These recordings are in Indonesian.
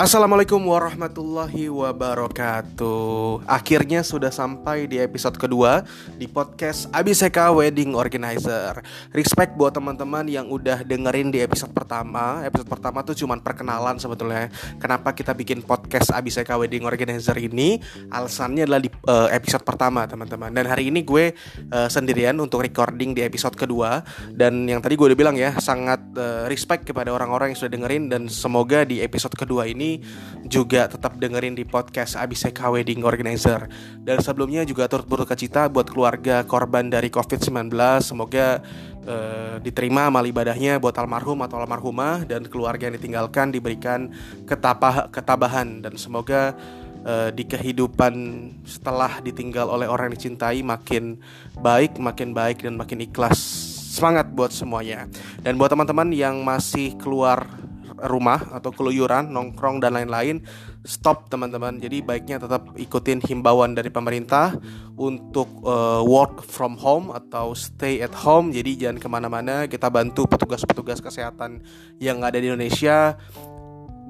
Assalamualaikum warahmatullahi wabarakatuh. Akhirnya sudah sampai di episode kedua Di podcast Abiseka Wedding Organizer. Respect buat teman-teman yang udah dengerin di episode pertama. Episode pertama tuh cuman perkenalan sebetulnya. Kenapa kita bikin podcast Abiseka Wedding Organizer ini? Alasannya adalah di uh, episode pertama teman-teman. Dan hari ini gue uh, sendirian untuk recording di episode kedua. Dan yang tadi gue udah bilang ya Sangat uh, respect kepada orang-orang yang sudah dengerin. Dan semoga di episode kedua ini juga tetap dengerin di podcast Abiseka Wedding Organizer. Dan sebelumnya juga turut berduka cita buat keluarga korban dari COVID-19. Semoga uh, diterima amal ibadahnya buat almarhum atau almarhumah dan keluarga yang ditinggalkan diberikan ketapah, ketabahan dan semoga uh, di kehidupan setelah ditinggal oleh orang yang dicintai makin baik, makin baik dan makin ikhlas. Semangat buat semuanya. Dan buat teman-teman yang masih keluar rumah atau keluyuran, nongkrong dan lain-lain, stop teman-teman. Jadi baiknya tetap ikutin himbauan dari pemerintah untuk uh, work from home atau stay at home. Jadi jangan ke mana-mana. Kita bantu petugas-petugas kesehatan yang ada di Indonesia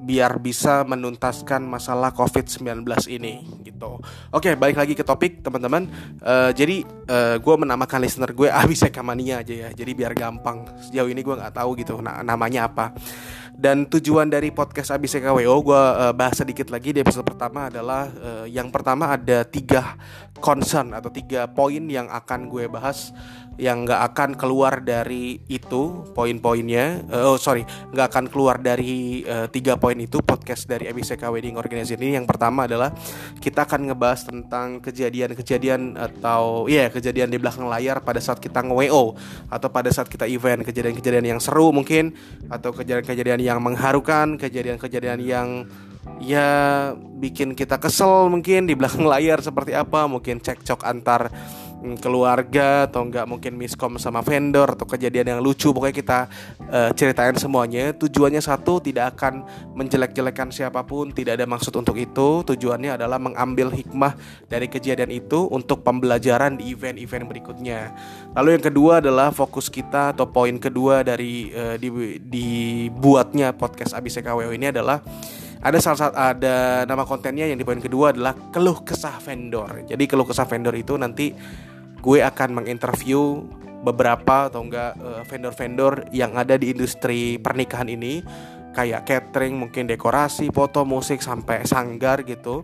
biar bisa menuntaskan masalah COVID-19 ini gitu. Oke, balik lagi ke topik teman-teman. Uh, jadi uh, gue menamakan listener gue Abiseka Mania aja ya. Jadi biar gampang. Sejauh ini gue nggak tahu gitu na namanya apa. Dan tujuan dari podcast ABCKWO gue uh, bahas sedikit lagi di episode pertama adalah uh, yang pertama ada tiga concern atau tiga poin yang akan gue bahas yang nggak akan keluar dari itu poin-poinnya. Uh, oh sorry nggak akan keluar dari uh, tiga poin itu podcast dari MICK Wedding Organization ini. Yang pertama adalah kita akan ngebahas tentang kejadian-kejadian atau ya yeah, kejadian di belakang layar pada saat kita nge-WO atau pada saat kita event kejadian-kejadian yang seru mungkin atau kejadian-kejadian yang mengharukan kejadian-kejadian yang ya bikin kita kesel mungkin di belakang layar seperti apa mungkin cekcok antar keluarga atau enggak mungkin miskom sama vendor atau kejadian yang lucu pokoknya kita uh, ceritain semuanya. Tujuannya satu tidak akan menjelek-jelekan siapa pun tidak ada maksud untuk itu. Tujuannya adalah mengambil hikmah dari kejadian itu untuk pembelajaran di event-event berikutnya. Lalu yang kedua adalah fokus kita atau poin kedua dari uh, di, dibuatnya podcast ABCKWO ini adalah ada salah satu ada nama kontennya yang di poin kedua adalah keluh kesah vendor. Jadi keluh kesah vendor itu nanti gue akan menginterview beberapa atau enggak uh, vendor-vendor yang ada di industri pernikahan ini kayak catering, mungkin dekorasi, foto, musik sampai sanggar gitu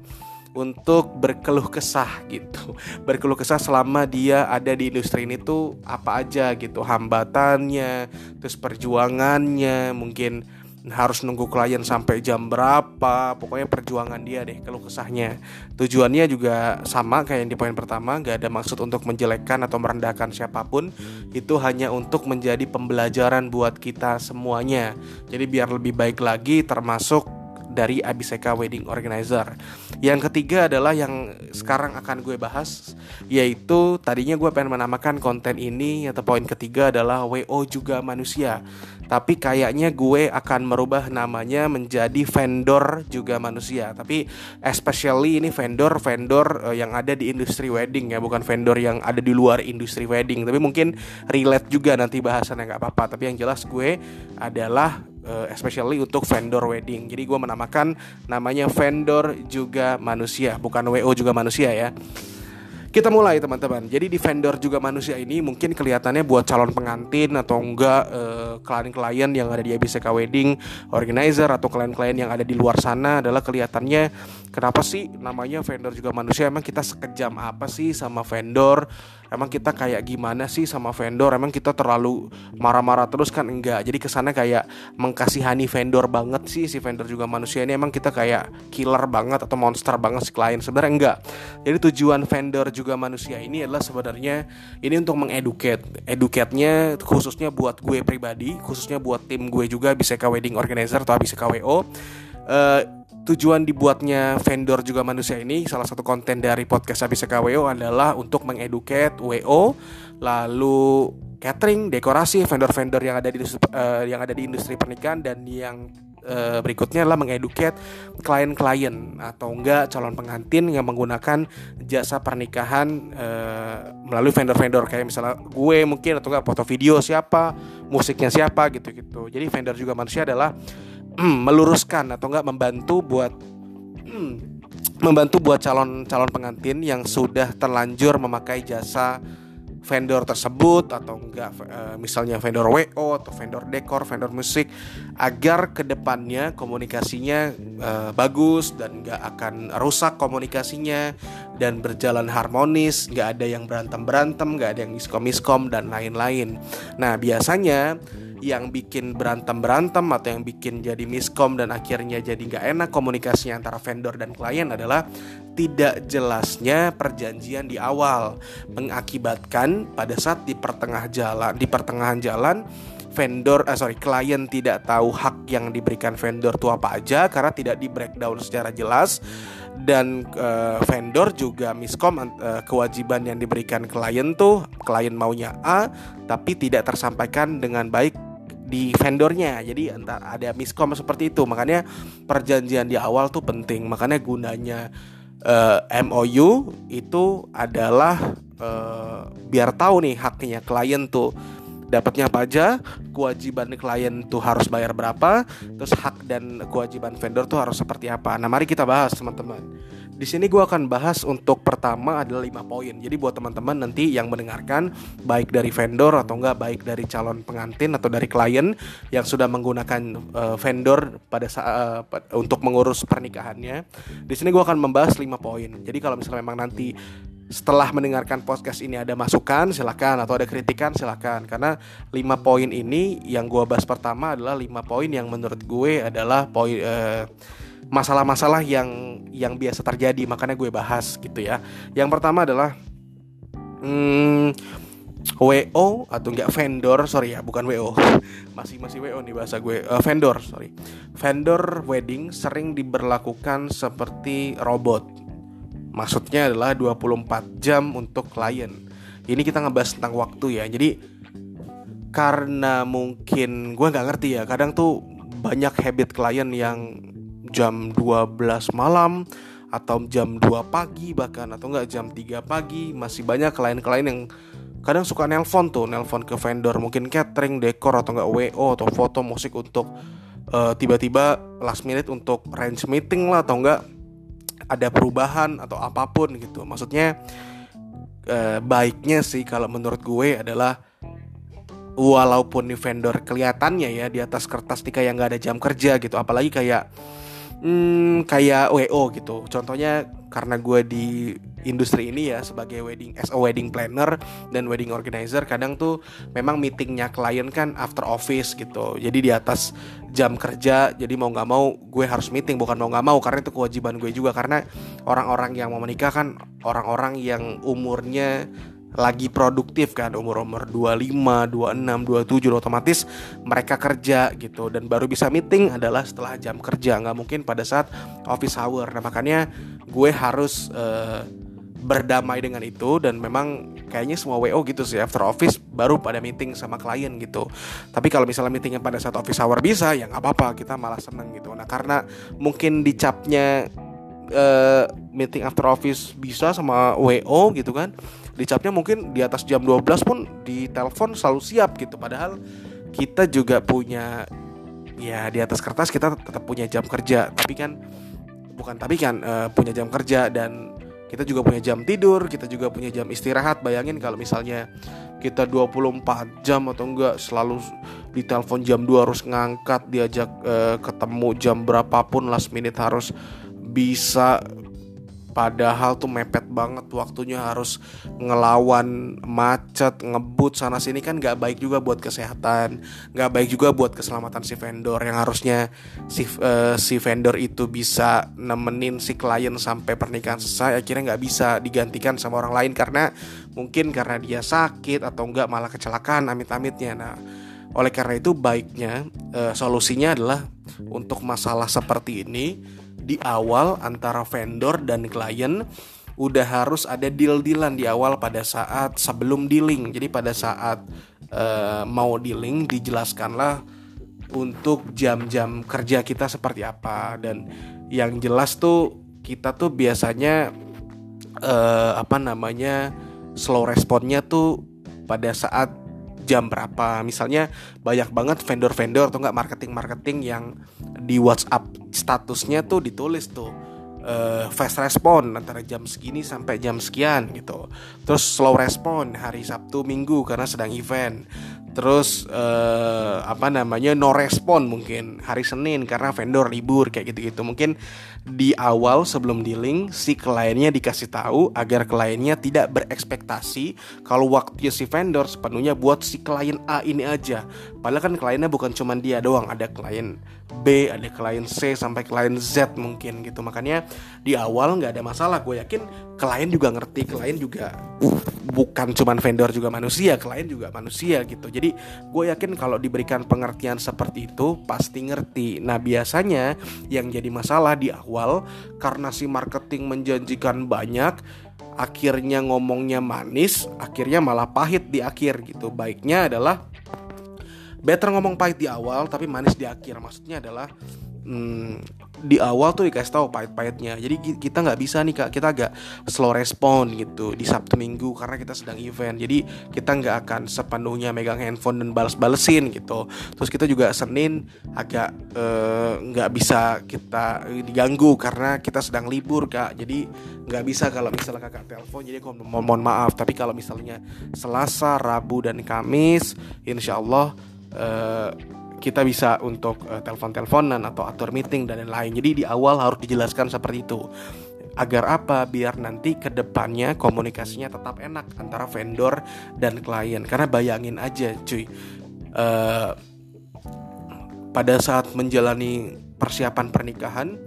untuk berkeluh kesah gitu. Berkeluh kesah selama dia ada di industri ini tuh apa aja gitu, hambatannya, terus perjuangannya, mungkin harus nunggu klien sampai jam berapa pokoknya perjuangan dia deh kalau kesahnya tujuannya juga sama kayak yang di poin pertama gak ada maksud untuk menjelekkan atau merendahkan siapa pun itu hanya untuk menjadi pembelajaran buat kita semuanya jadi biar lebih baik lagi termasuk dari Abiseka Wedding Organizer. Yang ketiga adalah yang sekarang akan gue bahas yaitu tadinya gue pengen menamakan konten ini atau poin ketiga adalah WO juga manusia. Tapi kayaknya gue akan merubah namanya menjadi vendor juga manusia. Tapi especially ini vendor-vendor uh, yang ada di industri wedding ya, bukan vendor yang ada di luar industri wedding. Tapi mungkin relate juga nanti bahasannya nggak apa-apa. Tapi yang jelas gue adalah uh, especially untuk vendor wedding. Jadi gue menamakan namanya vendor juga manusia, bukan WO juga manusia ya. Kita mulai teman-teman. Jadi di vendor juga manusia ini mungkin kelihatannya buat calon pengantin atau enggak uh, klien-klien yang ada di ABCK Wedding Organizer atau klien-klien yang ada di luar sana adalah kelihatannya kenapa sih namanya vendor juga manusia? Emang kita sekejam apa sih sama vendor? emang kita kayak gimana sih sama vendor emang kita terlalu marah-marah terus kan enggak jadi kesannya kayak mengkasihani vendor banget sih si vendor juga manusia ini emang kita kayak killer banget atau monster banget si klien sebenarnya enggak jadi tujuan vendor juga manusia ini adalah sebenarnya ini untuk mengeduket. Edukatnya khususnya buat gue pribadi khususnya buat tim gue juga bisa ke wedding organizer atau bisa KWO uh, eh, tujuan dibuatnya vendor juga manusia ini salah satu konten dari podcast Abis KWO adalah untuk mengeduket WO lalu catering, dekorasi, vendor-vendor yang ada di uh, yang ada di industri pernikahan dan yang uh, berikutnya adalah mengeduket klien-klien atau enggak calon pengantin yang menggunakan jasa pernikahan uh, melalui vendor-vendor kayak misalnya gue mungkin atau enggak foto video siapa, musiknya siapa gitu-gitu. Jadi vendor juga manusia adalah meluruskan atau enggak membantu buat membantu buat calon calon pengantin yang sudah terlanjur memakai jasa vendor tersebut atau enggak uh, misalnya vendor WO atau vendor dekor, vendor musik agar ke depannya komunikasinya uh, bagus dan enggak akan rusak komunikasinya dan berjalan harmonis, enggak ada yang berantem berantem, enggak ada yang miskom miskom dan lain-lain. Nah biasanya yang bikin berantem berantem atau yang bikin jadi miskom dan akhirnya jadi nggak enak komunikasinya antara vendor dan klien adalah tidak jelasnya perjanjian di awal mengakibatkan pada saat di pertengah jalan di pertengahan jalan vendor eh, sorry klien tidak tahu hak yang diberikan vendor itu apa aja karena tidak di breakdown secara jelas. Dan uh, vendor juga miskom uh, kewajiban yang diberikan klien tuh klien maunya A tapi tidak tersampaikan dengan baik di vendornya. Jadi entar ada miskom seperti itu. Makanya perjanjian di awal tuh penting. Makanya gunanya uh, eh, MOU itu adalah uh, biar tahu nih haknya klien tuh dapatnya apa aja, kewajiban klien tuh harus bayar berapa, terus hak dan kewajiban vendor tuh harus seperti apa. Nah, mari kita bahas teman-teman. Di sini gue akan bahas untuk pertama adalah 5 poin. Jadi buat teman-teman nanti yang mendengarkan baik dari vendor atau enggak baik dari calon pengantin atau dari klien yang sudah menggunakan uh, vendor pada saat uh, untuk mengurus pernikahannya. Di sini gue akan membahas 5 poin. Jadi kalau misalnya memang nanti setelah mendengarkan podcast ini ada masukan silahkan atau ada kritikan silahkan karena lima poin ini yang gue bahas pertama adalah lima poin yang menurut gue adalah poin uh, masalah-masalah yang yang biasa terjadi. Makanya gue bahas gitu ya. Yang pertama adalah hmm, WO atau enggak vendor sorry ya bukan WO masih masih WO nih bahasa gue. Uh, vendor sorry. Vendor wedding sering diberlakukan seperti robot maksudnya adalah 24 jam untuk klien. Ini kita ngebahas tentang waktu ya. Jadi karena mungkin gue nggak ngerti ya kadang tuh banyak habit klien yang jam 12 malam atau jam 2 pagi bahkan atau enggak jam 3 pagi masih banyak klien-klien yang kadang suka nelpon tuh nelpon ke vendor mungkin catering dekor atau enggak WO atau foto musik untuk uh, tiba-tiba last minute untuk range meeting lah atau enggak ada perubahan atau apa pun gitu maksudnya uh, baiknya sih kalau menurut gue adalah walaupun nih vendor kelihatannya ya di atas kertas tika yang nggak ada jam kerja gitu apalagi kayak hmm, kayak WO gitu. Contohnya karena gue di industri ini ya sebagai wedding as a wedding planner dan wedding organizer kadang tuh memang meetingnya klien kan after office gitu. Jadi di atas jam kerja jadi mau nggak mau gue harus meeting bukan mau nggak mau karena itu kewajiban gue juga. Karena orang-orang yang mau menikah kan orang-orang yang umurnya lagi produktif kan umur-umur 25, 26, 27 otomatis mereka kerja gitu. Dan baru bisa meeting adalah setelah jam kerja nggak mungkin pada saat office hour. Nah makanya gue harus uh, berdamai dengan itu dan memang kayaknya semua WO gitu sih after office baru pada meeting sama klien gitu. Tapi kalau misalnya meetingnya pada saat office hour bisa ya nggak apa-apa kita malah seneng gitu. Nah karena mungkin dicapnya uh, meeting after office bisa sama WO gitu kan dicapnya mungkin di atas jam 12 pun di telepon selalu siap gitu. Padahal kita juga punya ya di atas kertas kita tetap punya jam kerja. Tapi kan bukan tapi kan uh, punya jam kerja dan kita juga punya jam tidur kita juga punya jam istirahat. Bayangin kalau misalnya kita 24 jam atau enggak selalu di telepon jam 2 harus ngangkat diajak uh, ketemu jam berapapun last minute harus bisa Padahal tuh mepet banget waktunya harus ngelawan macet, ngebut sana sini kan gak baik juga buat kesehatan, gak baik juga buat keselamatan si vendor yang harusnya si uh, si vendor itu bisa nemenin si klien sampai pernikahan selesai akhirnya nggak bisa digantikan sama orang lain karena mungkin karena dia sakit atau enggak malah kecelakaan amit-amitnya. Nah, oleh karena itu baiknya uh, solusinya adalah untuk masalah seperti ini di awal antara vendor dan klien udah harus ada deal-dealan di awal pada saat sebelum dealing. Jadi pada saat uh, mau dealing dijelaskanlah untuk jam-jam kerja kita seperti apa dan yang jelas tuh kita tuh biasanya uh, apa namanya slow responnya tuh pada saat jam berapa. Misalnya banyak banget vendor-vendor atau enggak marketing-marketing yang di WhatsApp statusnya tuh ditulis tuh uh, fast respon antara jam segini sampai jam sekian gitu. Terus slow respon hari Sabtu Minggu karena sedang event. Terus uh, apa namanya no respon mungkin hari Senin karena vendor libur kayak gitu-gitu. Mungkin di awal sebelum dealing si kliennya dikasih tahu agar kliennya tidak berekspektasi kalau waktu si vendor sepenuhnya buat si klien A ini aja. Padahal kan kliennya bukan cuma dia doang ada klien B ada klien C sampai klien Z mungkin gitu. Makanya di awal nggak ada masalah gue yakin klien juga ngerti klien juga bukan cuman vendor juga manusia klien juga manusia gitu. Jadi gue yakin kalau diberikan pengertian seperti itu pasti ngerti. Nah biasanya yang jadi masalah di awal karena si marketing menjanjikan banyak akhirnya ngomongnya manis akhirnya malah pahit di akhir gitu. Baiknya adalah better ngomong pahit di awal tapi manis di akhir. Maksudnya adalah hmm, di awal tuh dikasih tahu pahit-pahitnya. Jadi kita nggak bisa nih kak. Kita agak slow respon gitu di sabtu minggu karena kita sedang event. Jadi kita nggak akan sepenuhnya megang handphone dan balas-balesin gitu. Terus kita juga senin agak eh, nggak uh, bisa kita diganggu karena kita sedang libur kak. Jadi nggak bisa kalau misalnya kakak telepon. Jadi aku mohon, mohon maaf. Tapi kalau misalnya selasa rabu dan kamis insya Allah uh, kita bisa untuk uh, telepon-teleponan atau atur meeting dan lain-lain. Jadi di awal harus dijelaskan seperti itu. Agar apa? Biar nanti ke depannya komunikasinya tetap enak antara vendor dan klien. Karena bayangin aja, cuy. Uh, pada saat menjalani persiapan pernikahan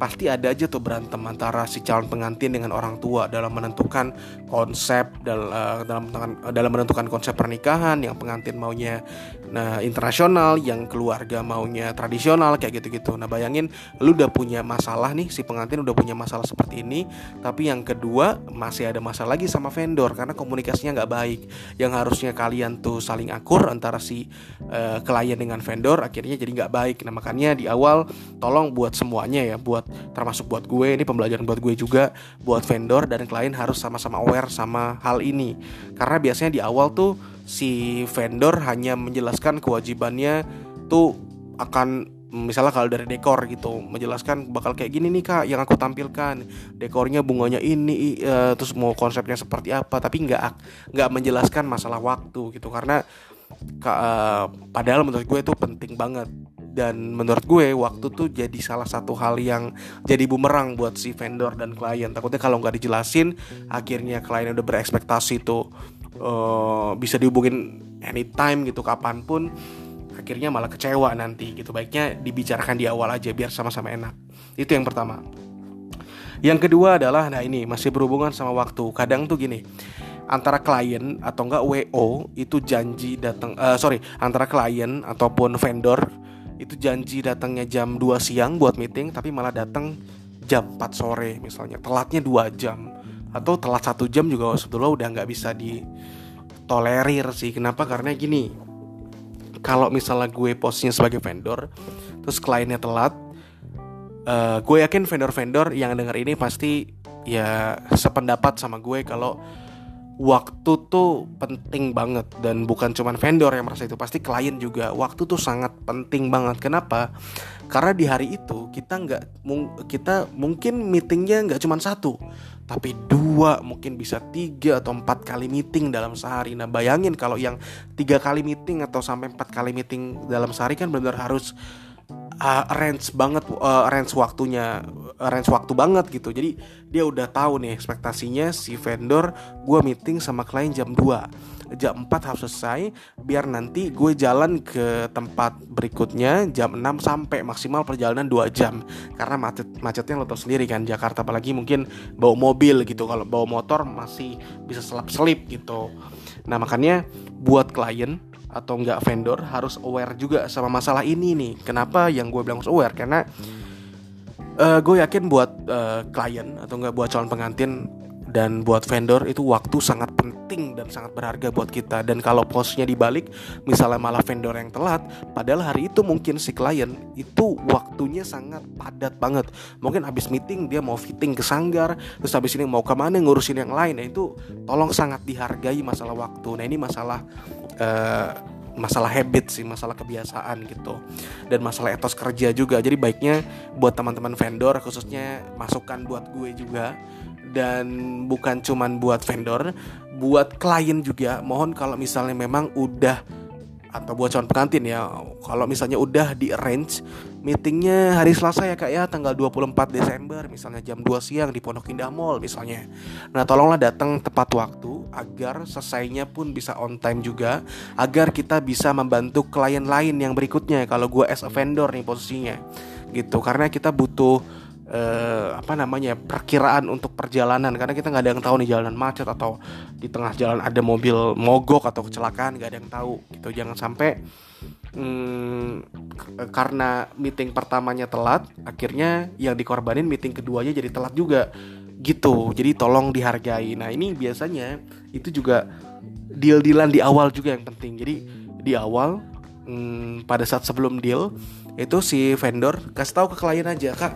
pasti ada aja tuh berantem antara si calon pengantin dengan orang tua dalam menentukan konsep eh, dalam dalam dalam menentukan konsep pernikahan yang pengantin maunya nah internasional yang keluarga maunya tradisional kayak gitu-gitu. Nah bayangin lu udah punya masalah nih si pengantin udah punya masalah seperti ini tapi yang kedua masih ada masalah lagi sama vendor karena komunikasinya nggak baik. Yang harusnya kalian tuh saling akur antara si uh, klien dengan vendor akhirnya jadi nggak baik. Nah makanya di awal tolong buat semuanya ya buat termasuk buat gue ini pembelajaran buat gue juga buat vendor dan klien harus sama-sama aware sama hal ini. Karena biasanya di awal tuh si vendor hanya menjelaskan kewajibannya tuh akan misalnya kalau dari dekor gitu menjelaskan bakal kayak gini nih kak yang aku tampilkan. Dekornya bunganya ini uh, terus mau konsepnya seperti apa tapi nggak nggak menjelaskan masalah waktu gitu. Karena uh, padahal menurut gue itu penting banget. Dan menurut gue waktu tuh jadi salah satu hal yang jadi bumerang buat si vendor dan klien. Takutnya kalau nggak dijelasin akhirnya klien udah berekspektasi tuh uh, bisa dihubungin anytime gitu kapan pun akhirnya malah kecewa nanti gitu. Baiknya dibicarakan di awal aja biar sama-sama enak. Itu yang pertama. Yang kedua adalah nah ini masih berhubungan sama waktu. Kadang tuh gini antara klien atau enggak WO itu janji datang uh, sorry antara klien ataupun vendor itu janji datangnya jam 2 siang buat meeting tapi malah datang jam 4 sore misalnya. Telatnya 2 jam atau telat satu jam juga sebetulnya udah nggak bisa ditolerir sih. Kenapa? Karena gini kalau misalnya gue posisinya sebagai vendor terus kliennya telat uh, gue yakin vendor-vendor yang denger ini pasti ya sependapat sama gue kalau waktu tuh penting banget. Dan bukan cuman vendor yang merasa itu pasti klien juga. Waktu tuh sangat penting banget. Kenapa karena di hari itu kita nggak kita mungkin meetingnya nggak cuma satu tapi dua mungkin bisa tiga atau empat kali meeting dalam sehari. Nah bayangin kalau yang tiga kali meeting atau sampai empat kali meeting dalam sehari kan benar harus uh, range banget uh, range waktunya range waktu banget gitu. Jadi dia udah tahu nih ekspektasinya si vendor gue meeting sama klien jam 2 jam 4 harus selesai biar nanti gue jalan ke tempat berikutnya jam 6 sampai maksimal perjalanan 2 jam karena macet macetnya lo tau sendiri kan Jakarta apalagi mungkin bawa mobil gitu kalau bawa motor masih bisa selap-selip gitu nah makanya buat klien atau enggak vendor harus aware juga sama masalah ini nih. Kenapa yang gue bilang harus aware? Karena uh, gue yakin buat uh, klien atau enggak buat calon pengantin dan buat vendor itu waktu sangat penting dan sangat berharga buat kita dan kalau posnya dibalik misalnya malah vendor yang telat padahal hari itu mungkin si klien itu waktunya sangat padat banget mungkin habis meeting dia mau fitting ke sanggar terus habis ini mau ke mana ngurusin yang lain nah itu tolong sangat dihargai masalah waktu nah ini masalah uh, masalah habit sih, masalah kebiasaan gitu. Dan masalah etos kerja juga. Jadi baiknya buat teman-teman vendor khususnya masukan buat gue juga dan bukan cuman buat vendor, buat klien juga. Mohon kalau misalnya memang udah atau buat calon pengantin ya kalau misalnya udah di arrange meetingnya hari Selasa ya kak ya tanggal 24 Desember misalnya jam 2 siang di Pondok Indah Mall misalnya nah tolonglah datang tepat waktu agar selesainya pun bisa on time juga agar kita bisa membantu klien lain yang berikutnya kalau gue as a vendor nih posisinya gitu karena kita butuh eh, apa namanya perkiraan untuk perjalanan. Karena kita nggak ada yang tahu nih jalanan macet atau di tengah jalan ada mobil mogok atau kecelakaan nggak ada yang tahu gitu. Jangan sampai hmm, karena meeting pertamanya telat akhirnya yang dikorbanin meeting keduanya jadi telat juga. Gitu. Jadi tolong dihargai. Nah ini biasanya itu juga deal-dealan di awal juga yang penting. Jadi di awal hmm, pada saat sebelum deal itu si vendor kasih tahu ke klien aja kak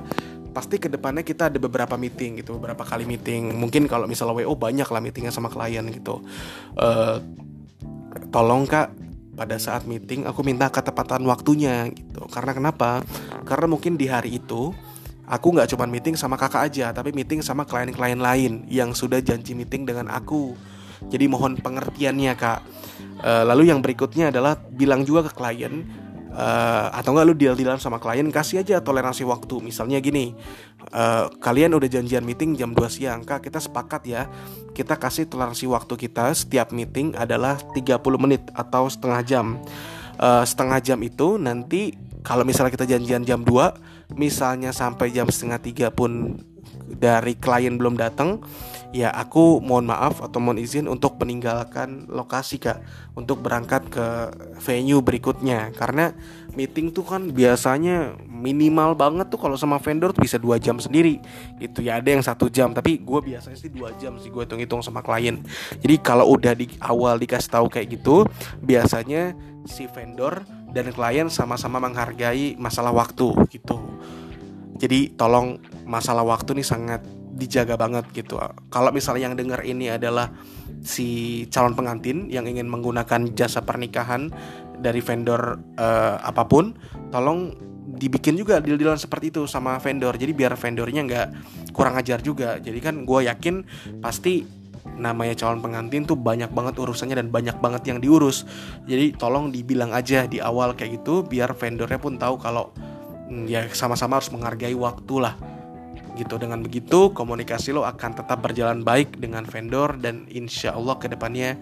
pasti ke depannya kita ada beberapa meeting gitu beberapa kali meeting. Mungkin kalau misalnya wo banyak lah meetingnya sama klien gitu. Uh, tolong kak pada saat meeting aku minta ketepatan waktunya gitu. Karena kenapa? Karena mungkin di hari itu aku nggak cuma meeting sama kakak aja tapi meeting sama klien-klien lain yang sudah janji meeting dengan aku. Jadi mohon pengertiannya kak. Uh, lalu yang berikutnya adalah bilang juga ke klien uh, atau enggak lu deal dealan sama klien kasih aja toleransi waktu. Misalnya gini uh, kalian udah janjian meeting jam 2 siang kak. Kita sepakat ya kita kasih toleransi waktu kita setiap meeting adalah 30 menit atau setengah jam. Uh, setengah jam itu nanti kalau misalnya kita janjian jam 2 misalnya sampai jam setengah tiga pun dari klien belum datang ya aku mohon maaf atau mohon izin untuk meninggalkan lokasi kak untuk berangkat ke venue berikutnya. Karena meeting tuh kan biasanya minimal banget tuh kalau sama vendor tuh bisa dua jam sendiri. Itu ya ada yang satu jam tapi gue biasanya sih dua jam sih gue hitung-hitung sama klien. Jadi kalau udah di awal dikasih tahu kayak gitu biasanya si vendor dan klien sama-sama menghargai masalah waktu gitu. Jadi tolong masalah waktu nih sangat dijaga banget gitu. Kalau misalnya yang dengar ini adalah si calon pengantin yang ingin menggunakan jasa pernikahan dari vendor uh, apa pun, tolong dibikin juga deal-dealan seperti itu sama vendor. Jadi biar vendornya nggak kurang ajar juga. Jadi kan gue yakin pasti namanya calon pengantin tuh banyak banget urusannya dan banyak banget yang diurus. Jadi tolong dibilang aja di awal kayak gitu biar vendornya pun tahu kalau hmm, ya sama-sama harus menghargai waktu lah gitu dengan begitu komunikasi lo akan tetap berjalan baik dengan vendor dan insya Allah ke depannya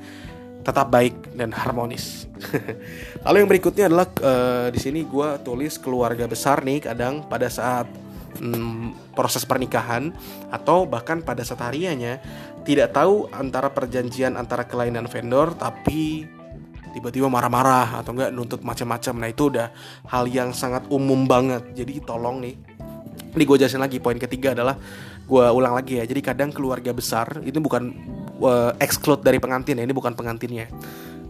tetap baik dan harmonis. Lalu yang berikutnya adalah uh, di sini gue tulis keluarga besar nih kadang pada saat hmm, proses pernikahan atau bahkan pada saat harianya tidak tahu antara perjanjian antara klien dan vendor tapi tiba-tiba marah-marah atau enggak nuntut macam-macam. Nah itu udah hal yang sangat umum banget. Jadi tolong nih ini gue jelasin lagi poin ketiga adalah gue ulang lagi ya. Jadi kadang keluarga besar itu bukan uh, exclude dari pengantin ya ini bukan pengantinnya.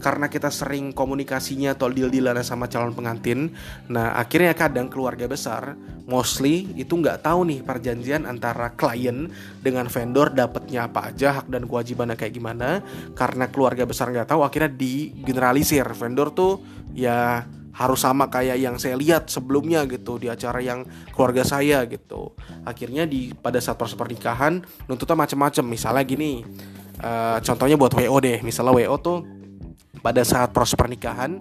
Karena kita sering komunikasinya atau deal dealan sama calon pengantin nah akhirnya kadang keluarga besar mostly itu nggak tahu nih perjanjian antara klien dengan vendor dapatnya apa aja hak dan kewajibannya kayak gimana. Karena keluarga besar nggak tahu akhirnya digeneralisir. Vendor tuh ya harus sama kayak yang saya lihat sebelumnya gitu di acara yang keluarga saya gitu akhirnya di pada saat proses pernikahan nuntutnya macam-macam misalnya gini uh, contohnya buat wo deh misalnya wo tuh pada saat proses pernikahan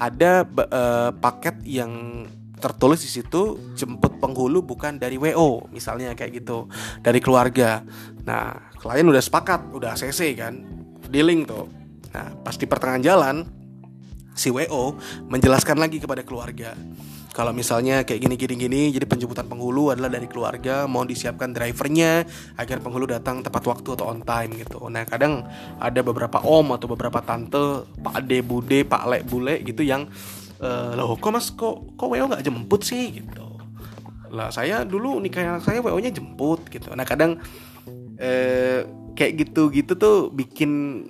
ada uh, paket yang tertulis di situ jemput penghulu bukan dari WO misalnya kayak gitu dari keluarga. Nah klien udah sepakat udah ACC kan dealing tuh. Nah pas di pertengahan jalan si WO menjelaskan lagi kepada keluarga. Kalau misalnya kayak gini gini gini jadi penjemputan penghulu adalah dari keluarga mau disiapkan drivernya agar penghulu datang tepat waktu atau on time gitu. Nah kadang ada beberapa om atau beberapa tante pak ade bude pak lek bule gitu yang e, loh kok mas kok kok WO nggak jemput sih? Gitu. Lah saya dulu nikah anak saya WO nya jemput gitu. Nah kadang eh, kayak gitu-gitu tuh bikin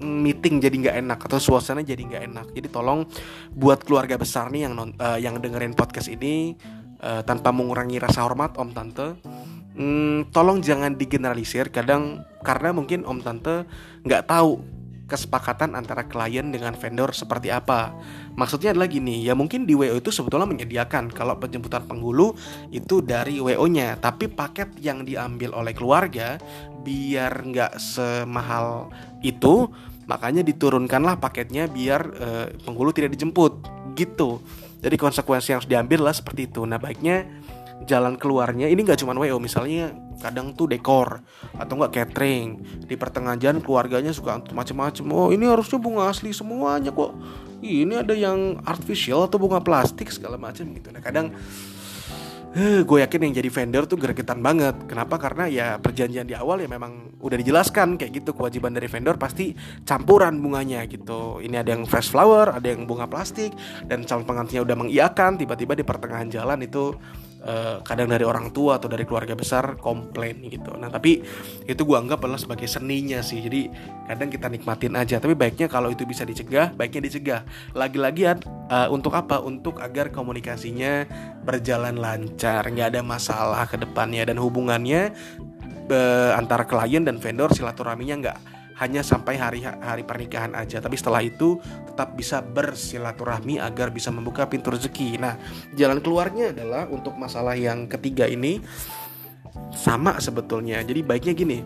meeting jadi nggak enak atau suasana jadi nggak enak. Jadi tolong buat keluarga besar nih yang non, uh, yang dengerin podcast ini uh, tanpa mengurangi rasa hormat om tante. Hmm, tolong jangan digeneralisir kadang karena mungkin om tante nggak tahu kesepakatan antara klien dengan vendor seperti apa. Maksudnya adalah gini, ya mungkin di WO itu sebetulnya menyediakan. Kalau penjemputan penghulu itu dari WO-nya, tapi paket yang diambil oleh keluarga biar nggak semahal itu, makanya diturunkanlah paketnya biar uh, penghulu tidak dijemput, gitu. Jadi konsekuensi yang harus diambil lah seperti itu. Nah baiknya jalan keluarnya ini nggak cuma WO misalnya kadang tuh dekor atau enggak catering. Di pertengahan jalan keluarganya suka macam-macam. Oh ini harusnya bunga asli semuanya kok. Ini ada yang artificial atau bunga plastik segala macam gitu. Nah kadang uh, gue yakin yang jadi vendor tuh gregetan banget. Kenapa? Karena ya perjanjian di awal ya memang udah dijelaskan kayak gitu kewajiban dari vendor pasti campuran bunganya gitu ini ada yang fresh flower ada yang bunga plastik dan calon pengantinnya udah mengiakan tiba-tiba di pertengahan jalan itu Uh, kadang dari orang tua atau dari keluarga besar komplain gitu. Nah tapi itu gue anggap adalah sebagai seninya sih. Jadi kadang kita nikmatin aja. Tapi baiknya kalau itu bisa dicegah, baiknya dicegah. Lagi-lagi uh, untuk apa? Untuk agar komunikasinya berjalan lancar, nggak ada masalah ke depannya dan hubungannya antara klien dan vendor silaturahminya nggak hanya sampai hari hari pernikahan aja. Tapi setelah itu tetap bisa bersilaturahmi agar bisa membuka pintu rezeki. Nah jalan keluarnya adalah untuk masalah yang ketiga ini sama sebetulnya. Jadi baiknya gini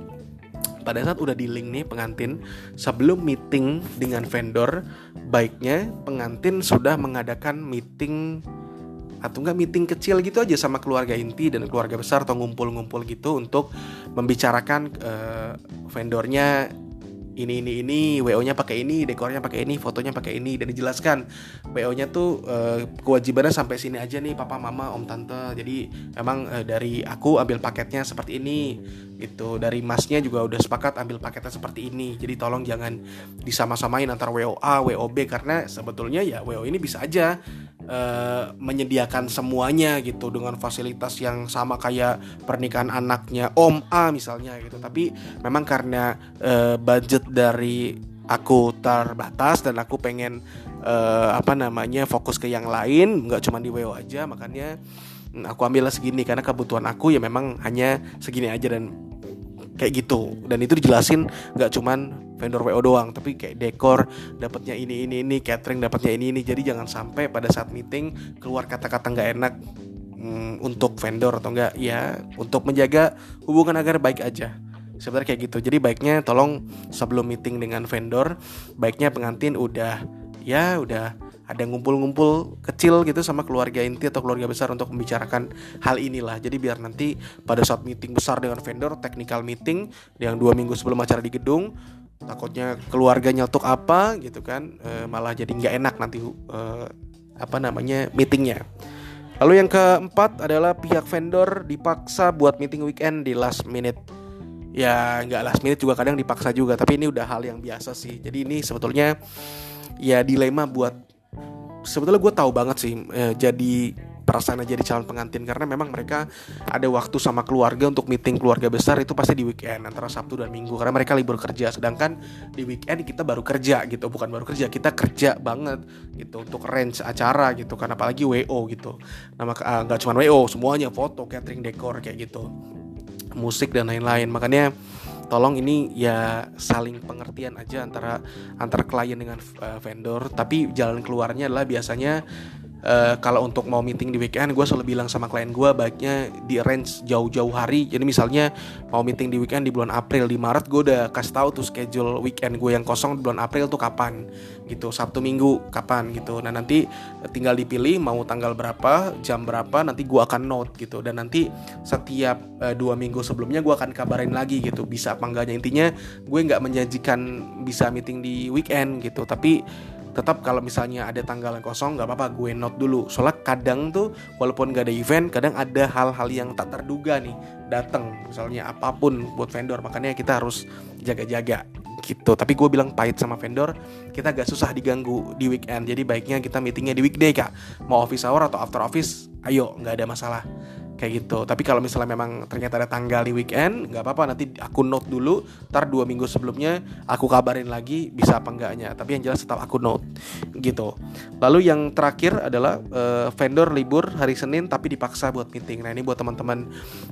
pada saat udah di link nih pengantin sebelum meeting dengan vendor baiknya pengantin sudah mengadakan meeting atau enggak meeting kecil gitu aja sama keluarga inti dan keluarga besar atau ngumpul-ngumpul gitu untuk membicarakan uh, vendornya ini ini ini WO-nya pakai ini, dekornya pakai ini, fotonya pakai ini dan dijelaskan WO-nya tuh uh, kewajibannya sampai sini aja nih papa mama om tante. Jadi emang uh, dari aku ambil paketnya seperti ini gitu. Dari masnya juga udah sepakat ambil paketnya seperti ini. Jadi tolong jangan disama-samain antara WO A, WO B karena sebetulnya ya WO ini bisa aja uh, menyediakan semuanya gitu dengan fasilitas yang sama kayak pernikahan anaknya Om A misalnya gitu. Tapi memang karena uh, budget dari aku terbatas dan aku pengen uh, apa namanya fokus ke yang lain, nggak cuma di WO aja, makanya hmm, aku ambillah segini karena kebutuhan aku ya memang hanya segini aja dan kayak gitu. Dan itu dijelasin nggak cuman vendor WO doang tapi kayak dekor dapatnya ini ini ini catering dapatnya ini ini. Jadi jangan sampai pada saat meeting keluar kata-kata nggak enak mm, untuk vendor atau enggak ya untuk menjaga hubungan agar baik aja. Sebenarnya kayak gitu. Jadi baiknya tolong sebelum meeting dengan vendor baiknya pengantin udah ya udah ada ngumpul-ngumpul kecil gitu sama keluarga inti atau keluarga besar untuk membicarakan hal inilah. Jadi biar nanti pada saat meeting besar dengan vendor technical meeting yang dua minggu sebelum acara di gedung takutnya keluarga nyetok apa gitu kan e, malah jadi nggak enak nanti e, apa namanya meetingnya. Lalu yang keempat adalah pihak vendor dipaksa buat meeting weekend di last minute. Ya nggak last minute juga kadang dipaksa juga tapi ini udah hal yang biasa sih. Jadi ini sebetulnya ya dilema buat sebetulnya gue tahu banget sih eh, jadi perasaan jadi calon pengantin karena memang mereka ada waktu sama keluarga untuk meeting keluarga besar itu pasti di weekend antara Sabtu dan Minggu karena mereka libur kerja. Sedangkan di weekend kita baru kerja gitu bukan baru kerja kita kerja banget gitu untuk range acara gitu karena apalagi WO gitu. Nah ah, nggak uh, cuma WO semuanya foto catering dekor kayak gitu. Musik dan lain-lain makanya tolong ini ya saling pengertian aja antara antara klien dengan uh, vendor. Tapi jalan keluarnya adalah biasanya uh, kalau untuk mau meeting di weekend gue selalu bilang sama klien gue baiknya di arrange jauh-jauh hari. Jadi misalnya mau meeting di weekend di bulan April di Maret gue udah kasih tahu tuh schedule weekend gue yang kosong di bulan April tuh kapan gitu Sabtu Minggu kapan gitu. Nah nanti tinggal dipilih mau tanggal berapa jam berapa nanti gue akan note gitu. Dan nanti setiap uh, dua minggu sebelumnya gue akan kabarin lagi gitu bisa apa enggaknya. Intinya gue nggak menjanjikan bisa meeting di weekend gitu. Tapi tetap kalau misalnya ada tanggal yang kosong nggak apa-apa gue note dulu. Soalnya kadang tuh walaupun gak ada event kadang ada hal-hal yang tak terduga nih datang misalnya apa pun buat vendor makanya kita harus jaga-jaga gitu. Tapi gue bilang pahit sama vendor kita gak susah diganggu di weekend. Jadi baiknya kita meetingnya di weekday kak. Mau office hour atau after office ayo nggak ada masalah kayak gitu. Tapi kalau misalnya memang ternyata ada tanggal di weekend nggak apa-apa. Nanti aku note dulu. Ntar dua minggu sebelumnya aku kabarin lagi bisa apa enggaknya. Tapi yang jelas tetap aku note gitu. Lalu yang terakhir adalah uh, vendor libur hari Senin tapi dipaksa buat meeting. Nah ini buat teman-teman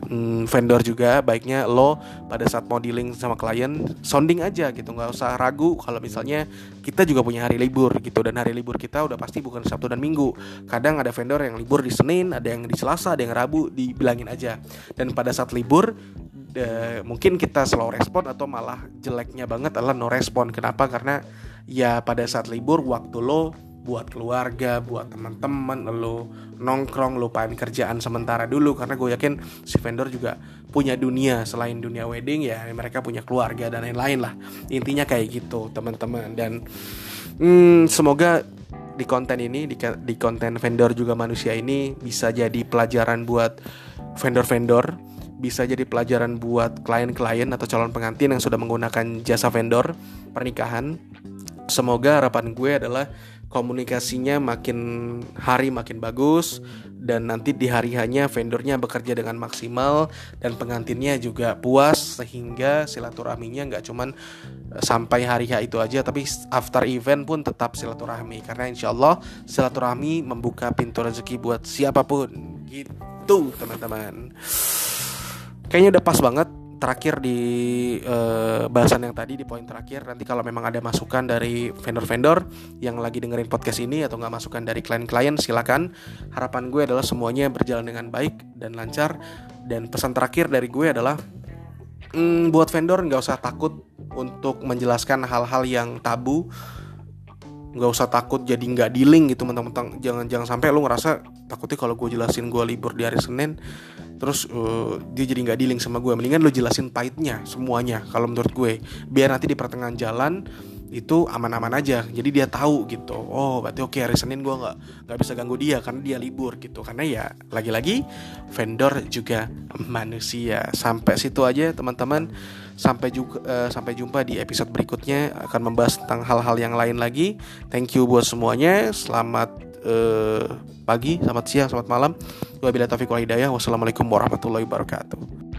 hmm, vendor juga. Baiknya lo pada saat mau dealing sama klien sounding aja gitu. Nggak usah ragu kalau misalnya kita juga punya hari libur gitu. Dan hari libur kita udah pasti bukan Sabtu dan Minggu. Kadang ada vendor yang libur di Senin ada yang di Selasa ada yang Rabu dibilangin aja. Dan pada saat libur de, mungkin kita slow respon atau malah jeleknya banget adalah no respon. Kenapa? Karena ya pada saat libur waktu lo buat keluarga, buat teman-teman lo nongkrong lupain kerjaan sementara dulu. Karena gue yakin si vendor juga punya dunia. Selain dunia wedding ya mereka punya keluarga dan lain-lain lah. Intinya kayak gitu teman-teman. Dan hmm, semoga di konten ini di, di konten vendor juga manusia ini bisa jadi pelajaran buat vendor-vendor bisa jadi pelajaran buat klien-klien atau calon pengantin yang sudah menggunakan jasa vendor pernikahan. Semoga harapan gue adalah komunikasinya makin hari makin bagus dan nanti di hari hanya vendornya bekerja dengan maksimal dan pengantinnya juga puas sehingga silaturahminya nggak cuman eh, sampai hari H itu aja tapi after event pun tetap silaturahmi. Karena insya Allah silaturahmi membuka pintu rezeki buat siapa pun. Gitu teman-teman kayaknya udah pas banget terakhir di uh, bahasan yang tadi di poin terakhir. Nanti kalau memang ada masukan dari vendor-vendor yang lagi dengerin podcast ini atau nggak masukan dari klien-klien silakan. Harapan gue adalah semuanya berjalan dengan baik dan lancar. Dan pesan terakhir dari gue adalah mm, buat vendor nggak usah takut untuk menjelaskan hal-hal yang tabu. Nggak usah takut jadi nggak dealing gitu mentang-mentang. Jangan jangan sampai lu ngerasa takutnya kalau gue jelasin gue libur di hari Senin terus uh, dia jadi nggak dealing sama gue mendingan lo jelasin pahitnya semuanya kalau menurut gue. Biar nanti di pertengahan jalan itu aman-aman aja. Jadi dia tahu gitu oh berarti oke hari Senin gue nggak nggak bisa ganggu dia karena dia libur gitu. Karena ya lagi-lagi vendor juga manusia. Sampai situ aja teman-teman. Sampai juga uh, sampai jumpa di episode berikutnya. Akan membahas tentang hal-hal yang lain lagi. Thank you buat semuanya. Selamat uh, pagi selamat siang selamat malam Wabillahi taufiq wal hidayah. Wassalamualaikum warahmatullahi wabarakatuh.